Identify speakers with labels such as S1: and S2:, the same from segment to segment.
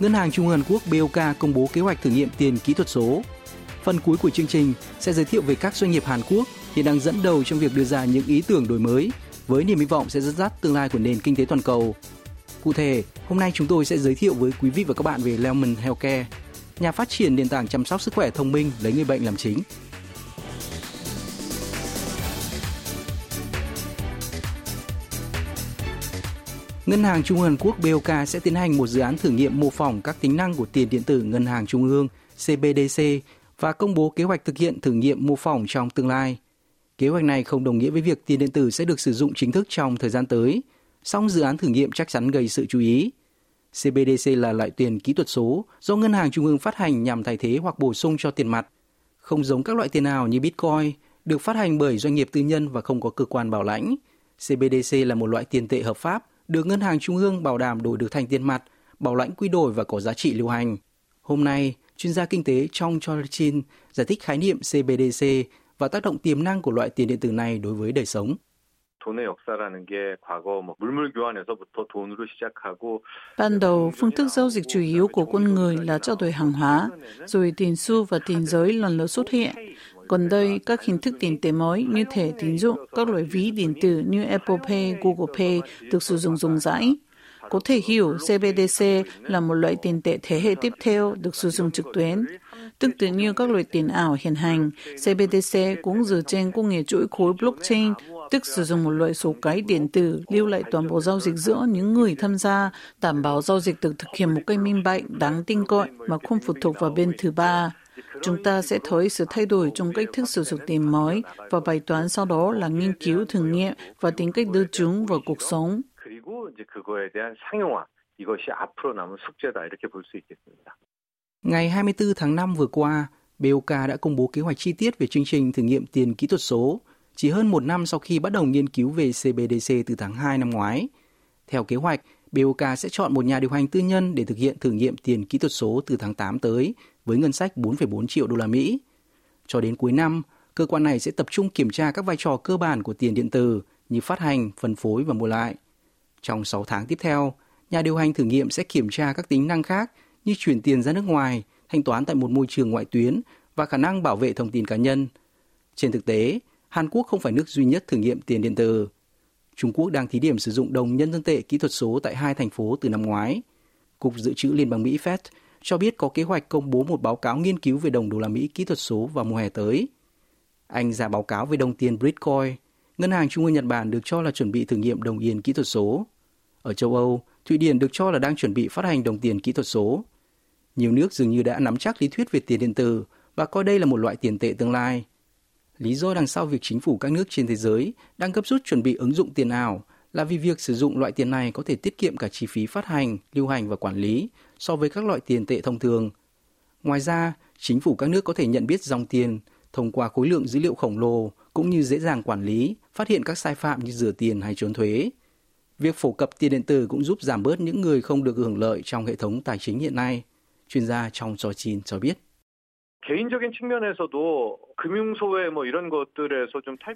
S1: Ngân hàng Trung ương Hàn Quốc BOK công bố kế hoạch thử nghiệm tiền kỹ thuật số. Phần cuối của chương trình sẽ giới thiệu về các doanh nghiệp Hàn Quốc hiện đang dẫn đầu trong việc đưa ra những ý tưởng đổi mới với niềm hy vọng sẽ dẫn dắt tương lai của nền kinh tế toàn cầu. Cụ thể, hôm nay chúng tôi sẽ giới thiệu với quý vị và các bạn về Lemon Healthcare, nhà phát triển nền tảng chăm sóc sức khỏe thông minh lấy người bệnh làm chính. Ngân hàng Trung ương Hàn Quốc BOK sẽ tiến hành một dự án thử nghiệm mô phỏng các tính năng của tiền điện tử Ngân hàng Trung ương CBDC và công bố kế hoạch thực hiện thử nghiệm mô phỏng trong tương lai. Kế hoạch này không đồng nghĩa với việc tiền điện tử sẽ được sử dụng chính thức trong thời gian tới, song dự án thử nghiệm chắc chắn gây sự chú ý. CBDC là loại tiền kỹ thuật số do Ngân hàng Trung ương phát hành nhằm thay thế hoặc bổ sung cho tiền mặt. Không giống các loại tiền ảo như Bitcoin, được phát hành bởi doanh nghiệp tư nhân và không có cơ quan bảo lãnh. CBDC là một loại tiền tệ hợp pháp được Ngân hàng Trung ương bảo đảm đổi được thành tiền mặt, bảo lãnh quy đổi và có giá trị lưu hành. Hôm nay, chuyên gia kinh tế Trong Cholchin giải thích khái niệm CBDC và tác động tiềm năng của loại tiền điện tử này đối với đời sống.
S2: Ban đầu, phương thức giao dịch chủ yếu của con người là trao đổi hàng hóa, rồi tiền xu và tiền giới lần lượt xuất hiện. Gần đây, các hình thức tiền tệ mới như thẻ tín dụng, các loại ví điện tử như Apple Pay, Google Pay được sử dụng rộng rãi. Có thể hiểu CBDC là một loại tiền tệ thế hệ tiếp theo được sử dụng trực tuyến. Tương tự như các loại tiền ảo hiện hành, CBDC cũng dựa trên công nghệ chuỗi khối blockchain, tức sử dụng một loại số cái điện tử lưu lại toàn bộ giao dịch giữa những người tham gia, đảm bảo giao dịch được thực hiện một cách minh bạch, đáng tin cậy mà không phụ thuộc vào bên thứ ba. Chúng ta sẽ thấy sự thay đổi trong cách thức sử dụng tiền mới và bài toán sau đó là nghiên cứu thử nghiệm và tính cách đưa chúng vào cuộc sống.
S1: Ngày 24 tháng 5 vừa qua, BOK đã công bố kế hoạch chi tiết về chương trình thử nghiệm tiền kỹ thuật số, chỉ hơn một năm sau khi bắt đầu nghiên cứu về CBDC từ tháng 2 năm ngoái. Theo kế hoạch, BOK sẽ chọn một nhà điều hành tư nhân để thực hiện thử nghiệm tiền kỹ thuật số từ tháng 8 tới với ngân sách 4,4 triệu đô la Mỹ. Cho đến cuối năm, cơ quan này sẽ tập trung kiểm tra các vai trò cơ bản của tiền điện tử như phát hành, phân phối và mua lại. Trong 6 tháng tiếp theo, nhà điều hành thử nghiệm sẽ kiểm tra các tính năng khác như chuyển tiền ra nước ngoài, thanh toán tại một môi trường ngoại tuyến và khả năng bảo vệ thông tin cá nhân. Trên thực tế, Hàn Quốc không phải nước duy nhất thử nghiệm tiền điện tử. Trung Quốc đang thí điểm sử dụng đồng nhân dân tệ kỹ thuật số tại hai thành phố từ năm ngoái. Cục Dự trữ Liên bang Mỹ Fed cho biết có kế hoạch công bố một báo cáo nghiên cứu về đồng đô la Mỹ kỹ thuật số vào mùa hè tới. Anh ra báo cáo về đồng tiền Bitcoin. Ngân hàng Trung ương Nhật Bản được cho là chuẩn bị thử nghiệm đồng yên kỹ thuật số. Ở châu Âu, Thụy Điển được cho là đang chuẩn bị phát hành đồng tiền kỹ thuật số. Nhiều nước dường như đã nắm chắc lý thuyết về tiền điện tử và coi đây là một loại tiền tệ tương lai. Lý do đằng sau việc chính phủ các nước trên thế giới đang gấp rút chuẩn bị ứng dụng tiền ảo là vì việc sử dụng loại tiền này có thể tiết kiệm cả chi phí phát hành, lưu hành và quản lý so với các loại tiền tệ thông thường. Ngoài ra, chính phủ các nước có thể nhận biết dòng tiền thông qua khối lượng dữ liệu khổng lồ cũng như dễ dàng quản lý, phát hiện các sai phạm như rửa tiền hay trốn thuế. Việc phổ cập tiền điện tử cũng giúp giảm bớt những người không được hưởng lợi trong hệ thống tài chính hiện nay. Chuyên gia trong trò chín cho biết.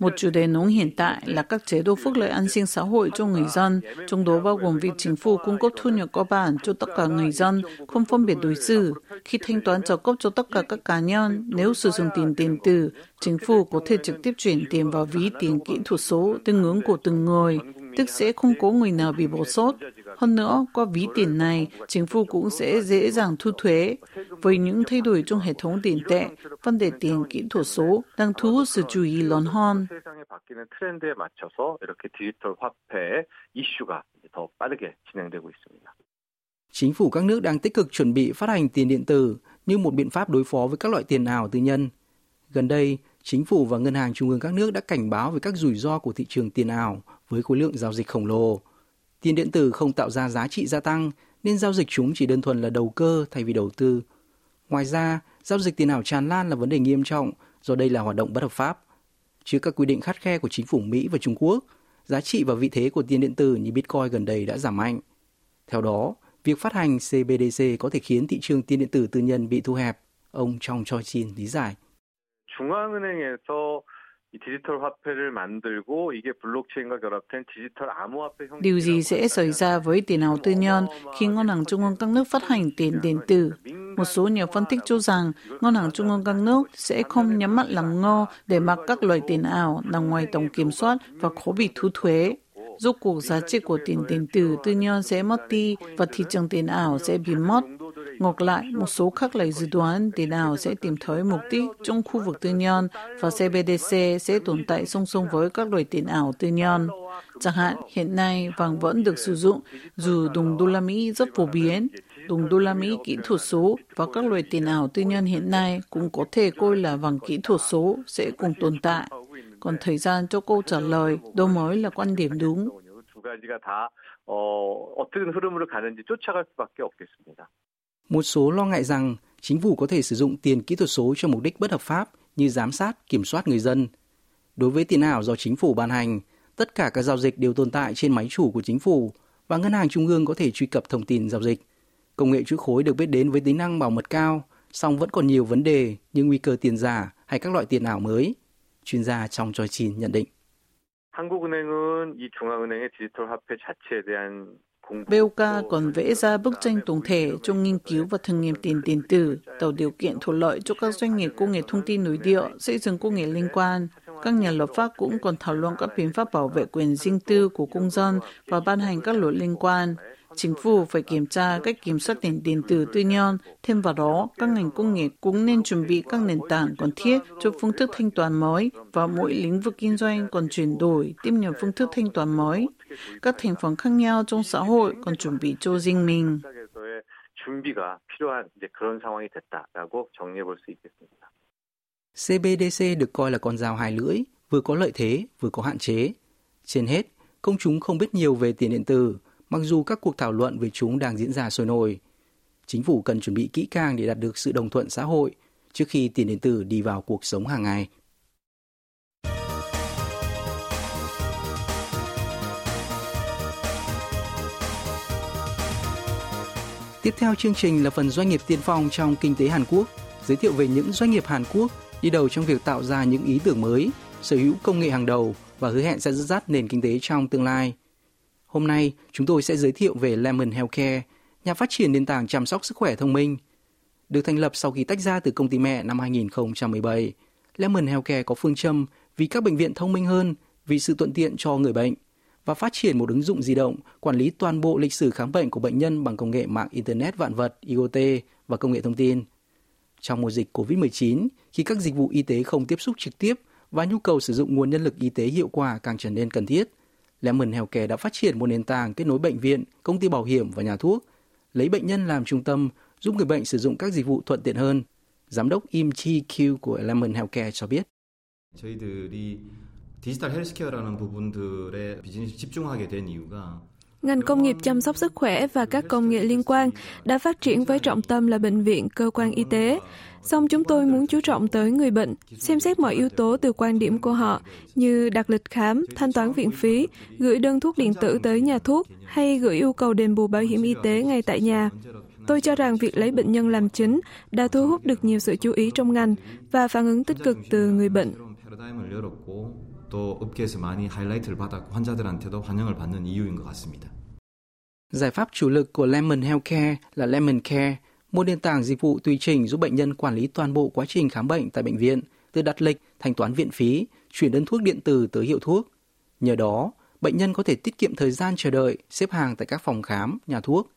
S2: Một chủ đề nóng hiện tại là các chế độ phúc lợi an sinh xã hội cho người dân, trong đó bao gồm việc chính phủ cung cấp thu nhập cơ bản cho tất cả người dân, không phân biệt đối xử. Khi thanh toán trợ cấp cho tất cả các cá nhân, nếu sử dụng tiền điện tử, chính phủ có thể trực tiếp chuyển tiền vào ví tiền kỹ thuật số tương ứng của từng người tức sẽ không có người nào bị bỏ sót. Hơn nữa, qua ví tiền này, chính phủ cũng sẽ dễ dàng thu thuế. Với những thay đổi trong hệ thống tiền tệ, vấn đề tiền kỹ thuật số đang thu hút sự chú ý lớn hơn.
S1: Chính phủ các nước đang tích cực chuẩn bị phát hành tiền điện tử như một biện pháp đối phó với các loại tiền ảo tư nhân. Gần đây, chính phủ và ngân hàng trung ương các nước đã cảnh báo về các rủi ro của thị trường tiền ảo với khối lượng giao dịch khổng lồ. Tiền điện tử không tạo ra giá trị gia tăng nên giao dịch chúng chỉ đơn thuần là đầu cơ thay vì đầu tư. Ngoài ra, giao dịch tiền ảo tràn lan là vấn đề nghiêm trọng do đây là hoạt động bất hợp pháp. Trước các quy định khắt khe của chính phủ Mỹ và Trung Quốc, giá trị và vị thế của tiền điện tử như Bitcoin gần đây đã giảm mạnh. Theo đó, việc phát hành CBDC có thể khiến thị trường tiền điện tử tư nhân bị thu hẹp, ông Trong Choi Chin lý giải.
S2: Điều gì sẽ xảy ra với tiền ảo tư nhân khi ngân hàng trung ương các nước phát hành tiền điện tử? Một số nhà phân tích cho rằng ngân hàng trung ương các nước sẽ không nhắm mắt làm ngơ để mặc các loại tiền ảo nằm ngoài tổng kiểm soát và khó bị thu thuế. Rốt cuộc giá trị của tiền điện tử tư nhân sẽ mất đi và thị trường tiền ảo sẽ bị mất. Ngược lại, một số khác lại dự đoán tiền ảo sẽ tìm thấy mục đích trong khu vực tư nhân và CBDC sẽ tồn tại song song với các loại tiền ảo tư nhân. Chẳng hạn, hiện nay vàng vẫn được sử dụng dù đồng đô la Mỹ rất phổ biến. Đồng đô la Mỹ kỹ thuật số và các loại tiền ảo tư nhân hiện nay cũng có thể coi là vàng kỹ thuật số sẽ cùng tồn tại. Còn thời gian cho câu trả lời đâu mới là quan điểm đúng.
S1: Một số lo ngại rằng chính phủ có thể sử dụng tiền kỹ thuật số cho mục đích bất hợp pháp như giám sát, kiểm soát người dân. Đối với tiền ảo do chính phủ ban hành, tất cả các giao dịch đều tồn tại trên máy chủ của chính phủ và ngân hàng trung ương có thể truy cập thông tin giao dịch. Công nghệ chuỗi khối được biết đến với tính năng bảo mật cao, song vẫn còn nhiều vấn đề như nguy cơ tiền giả hay các loại tiền ảo mới. Chuyên gia trong Choi Chin nhận định. 한국은행은 이 중앙은행의 디지털 화폐 자체에
S2: 대한 BOK còn vẽ ra bức tranh tổng thể trong nghiên cứu và thử nghiệm tiền điện tử, tạo điều kiện thuận lợi cho các doanh nghiệp công nghệ thông tin nội địa xây dựng công nghệ liên quan. Các nhà lập pháp cũng còn thảo luận các biện pháp bảo vệ quyền riêng tư của công dân và ban hành các luật liên quan. Chính phủ phải kiểm tra cách kiểm soát tiền điện tử tư nhân. Thêm vào đó, các ngành công nghiệp cũng nên chuẩn bị các nền tảng cần thiết cho phương thức thanh toán mới và mỗi lĩnh vực kinh doanh còn chuyển đổi, tiếp nhận phương thức thanh toán mới. Các thành phần khác nhau trong xã hội còn chuẩn bị cho riêng mình. 준비가 필요한 이제 그런 상황이 됐다라고 정리해 볼 수 있겠습니다.
S1: CBDC được coi là con dao hai lưỡi, vừa có lợi thế, vừa có hạn chế. Trên hết, công chúng không biết nhiều về tiền điện tử, mặc dù các cuộc thảo luận về chúng đang diễn ra sôi nổi. Chính phủ cần chuẩn bị kỹ càng để đạt được sự đồng thuận xã hội trước khi tiền điện tử đi vào cuộc sống hàng ngày. Tiếp theo chương trình là phần doanh nghiệp tiên phong trong kinh tế Hàn Quốc, giới thiệu về những doanh nghiệp Hàn Quốc đi đầu trong việc tạo ra những ý tưởng mới, sở hữu công nghệ hàng đầu và hứa hẹn sẽ dẫn dắt nền kinh tế trong tương lai. Hôm nay, chúng tôi sẽ giới thiệu về Lemon Healthcare, nhà phát triển nền tảng chăm sóc sức khỏe thông minh. Được thành lập sau khi tách ra từ công ty mẹ năm 2017, Lemon Healthcare có phương châm vì các bệnh viện thông minh hơn, vì sự thuận tiện cho người bệnh và phát triển một ứng dụng di động quản lý toàn bộ lịch sử khám bệnh của bệnh nhân bằng công nghệ mạng Internet vạn vật IoT và công nghệ thông tin. Trong mùa dịch COVID-19, khi các dịch vụ y tế không tiếp xúc trực tiếp và nhu cầu sử dụng nguồn nhân lực y tế hiệu quả càng trở nên cần thiết, Lemon Healthcare đã phát triển một nền tảng kết nối bệnh viện, công ty bảo hiểm và nhà thuốc, lấy bệnh nhân làm trung tâm, giúp người bệnh sử dụng các dịch vụ thuận tiện hơn. Giám đốc Im Chi Kyu của Lemon Healthcare cho biết. 저희들이 디지털 헬스케어라는 부분들에 비즈니스 집중하게 된 이유가
S3: Ngành công nghiệp chăm sóc sức khỏe và các công nghệ liên quan đã phát triển với trọng tâm là bệnh viện, cơ quan y tế. Song chúng tôi muốn chú trọng tới người bệnh, xem xét mọi yếu tố từ quan điểm của họ như đặt lịch khám, thanh toán viện phí, gửi đơn thuốc điện tử tới nhà thuốc hay gửi yêu cầu đền bù bảo hiểm y tế ngay tại nhà. Tôi cho rằng việc lấy bệnh nhân làm chính đã thu hút được nhiều sự chú ý trong ngành và phản ứng tích cực từ người bệnh. 또 업계에서 많이 하이라이트를 받았고 환자들한테도 환영을 받는 이유인 것 같습니다. Giải pháp chủ lực của Lemon Healthcare là Lemon Care, một nền tảng dịch vụ tùy chỉnh giúp bệnh nhân quản lý toàn bộ quá trình khám bệnh tại bệnh viện, từ đặt lịch, thanh toán viện phí, chuyển đơn thuốc điện tử tới hiệu thuốc. Nhờ đó, bệnh nhân có thể tiết kiệm thời gian chờ đợi, xếp hàng tại các phòng khám, nhà thuốc.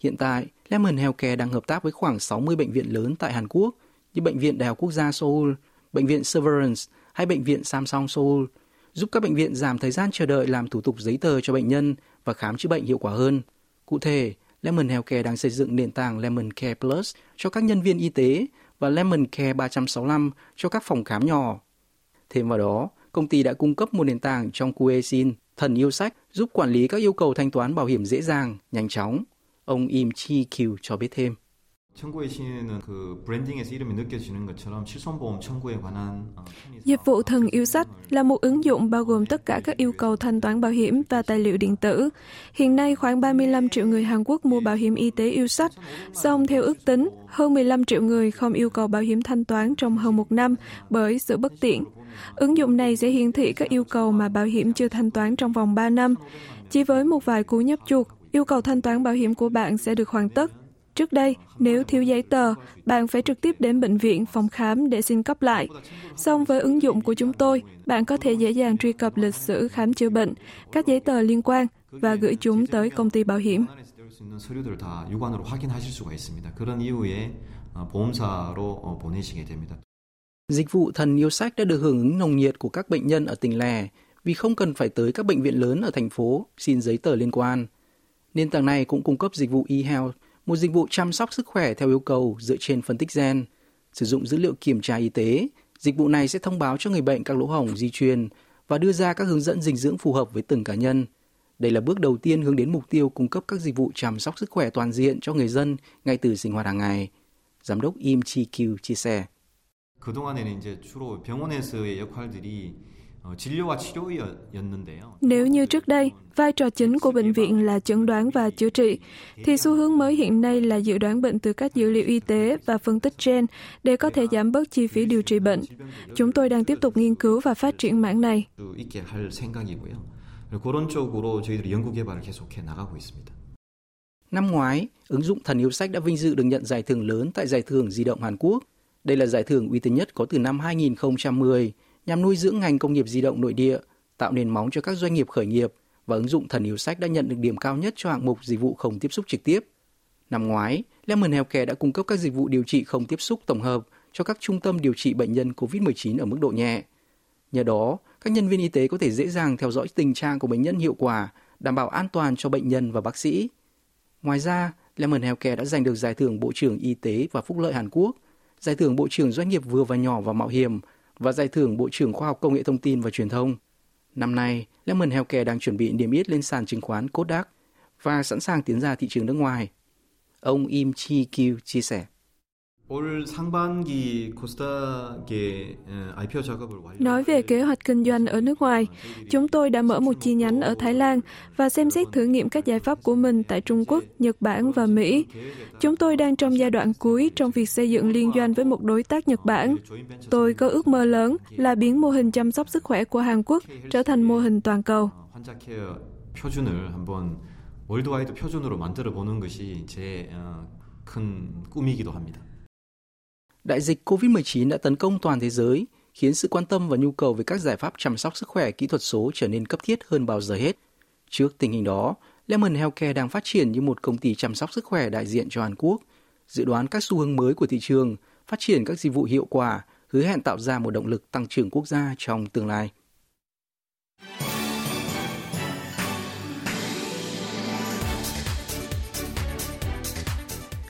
S3: Hiện tại, Lemon Healthcare đang hợp tác với khoảng 60 bệnh viện lớn tại Hàn Quốc như Bệnh viện Đại học Quốc gia Seoul, Bệnh viện Severance hay Bệnh viện Samsung Seoul, giúp các bệnh viện giảm thời gian chờ đợi làm thủ tục giấy tờ cho bệnh nhân và khám chữa bệnh hiệu quả hơn. Cụ thể, Lemon Healthcare đang xây dựng nền tảng Lemon Care Plus cho các nhân viên y tế và Lemon Care 365 cho các phòng khám nhỏ. Thêm vào đó, công ty đã cung cấp một nền tảng trong Kuesin, thần yêu sách, giúp quản lý các yêu cầu thanh toán bảo hiểm dễ dàng, nhanh chóng. Ông Im Chi Kyu cho biết thêm. Dịch vụ thần yêu sách là một ứng dụng bao gồm tất cả các yêu cầu thanh toán bảo hiểm và tài liệu điện tử. Hiện nay khoảng 35 triệu người Hàn Quốc mua bảo hiểm y tế yêu sách, song theo ước tính, hơn 15 triệu người không yêu cầu bảo hiểm thanh toán trong hơn một năm bởi sự bất tiện. Ứng dụng này sẽ hiển thị các yêu cầu mà bảo hiểm chưa thanh toán trong vòng 3 năm. Chỉ với một vài cú nhấp chuột, yêu cầu thanh toán bảo hiểm của bạn sẽ được hoàn tất Trước đây, nếu thiếu giấy tờ, bạn phải trực tiếp đến bệnh viện, phòng khám để xin cấp lại. Song với ứng dụng của chúng tôi, bạn có thể dễ dàng truy cập lịch sử khám chữa bệnh, các giấy tờ liên quan và gửi chúng tới công ty bảo hiểm.
S1: Dịch vụ thần yêu sách đã được hưởng ứng nồng nhiệt của các bệnh nhân ở tỉnh lẻ vì không cần phải tới các bệnh viện lớn ở thành phố xin giấy tờ liên quan. Nền tảng này cũng cung cấp dịch vụ e-health một dịch vụ chăm sóc sức khỏe theo yêu cầu dựa trên phân tích gen. Sử dụng dữ liệu kiểm tra y tế, dịch vụ này sẽ thông báo cho người bệnh các lỗ hổng di truyền và đưa ra các hướng dẫn dinh dưỡng phù hợp với từng cá nhân. Đây là bước đầu tiên hướng đến mục tiêu cung cấp các dịch vụ chăm sóc sức khỏe toàn diện cho người dân ngay từ sinh hoạt hàng ngày. Giám đốc Im Chi Kyu chia sẻ. 그동안에는 이제 주로 병원에서의 역할들이
S3: nếu như trước đây, vai trò chính của bệnh viện là chẩn đoán và chữa trị, thì xu hướng mới hiện nay là dự đoán bệnh từ các dữ liệu y tế và phân tích gen để có thể giảm bớt chi phí điều trị bệnh. Chúng tôi đang tiếp tục nghiên cứu và phát triển mảng này.
S1: Năm ngoái, ứng dụng Thần yêu sách đã vinh dự được nhận giải thưởng lớn tại Giải thưởng Di động Hàn Quốc. Đây là giải thưởng uy tín nhất có từ năm 2010 nhằm nuôi dưỡng ngành công nghiệp di động nội địa, tạo nền móng cho các doanh nghiệp khởi nghiệp và ứng dụng thần yêu sách đã nhận được điểm cao nhất cho hạng mục dịch vụ không tiếp xúc trực tiếp. Năm ngoái, Lemon Healthcare đã cung cấp các dịch vụ điều trị không tiếp xúc tổng hợp cho các trung tâm điều trị bệnh nhân COVID-19 ở mức độ nhẹ. Nhờ đó, các nhân viên y tế có thể dễ dàng theo dõi tình trạng của bệnh nhân hiệu quả, đảm bảo an toàn cho bệnh nhân và bác sĩ. Ngoài ra, Lemon Healthcare đã giành được giải thưởng Bộ trưởng Y tế và Phúc lợi Hàn Quốc, giải thưởng Bộ trưởng Doanh nghiệp vừa và nhỏ và mạo hiểm và giải thưởng Bộ trưởng Khoa học Công nghệ Thông tin và Truyền thông. Năm nay, Lemon Healthcare đang chuẩn bị niêm yết lên sàn chứng khoán Kodak và sẵn sàng tiến ra thị trường nước ngoài. Ông Im Chi Kyu chia sẻ.
S3: Nói về kế hoạch kinh doanh ở nước ngoài, chúng tôi đã mở một chi nhánh ở Thái Lan và xem xét thử nghiệm các giải pháp của mình tại Trung Quốc, Nhật Bản và Mỹ. Chúng tôi đang trong giai đoạn cuối trong việc xây dựng liên doanh với một đối tác Nhật Bản. Tôi có ước mơ lớn là biến mô hình chăm sóc sức khỏe của Hàn Quốc trở thành mô hình toàn cầu. 월드와이드 표준으로 만들어 보는 것이
S1: 큰 꿈이기도 합니다. Đại dịch COVID-19 đã tấn công toàn thế giới, khiến sự quan tâm và nhu cầu về các giải pháp chăm sóc sức khỏe kỹ thuật số trở nên cấp thiết hơn bao giờ hết. Trước tình hình đó, Lemon Healthcare đang phát triển như một công ty chăm sóc sức khỏe đại diện cho Hàn Quốc, dự đoán các xu hướng mới của thị trường, phát triển các dịch vụ hiệu quả, hứa hẹn tạo ra một động lực tăng trưởng quốc gia trong tương lai.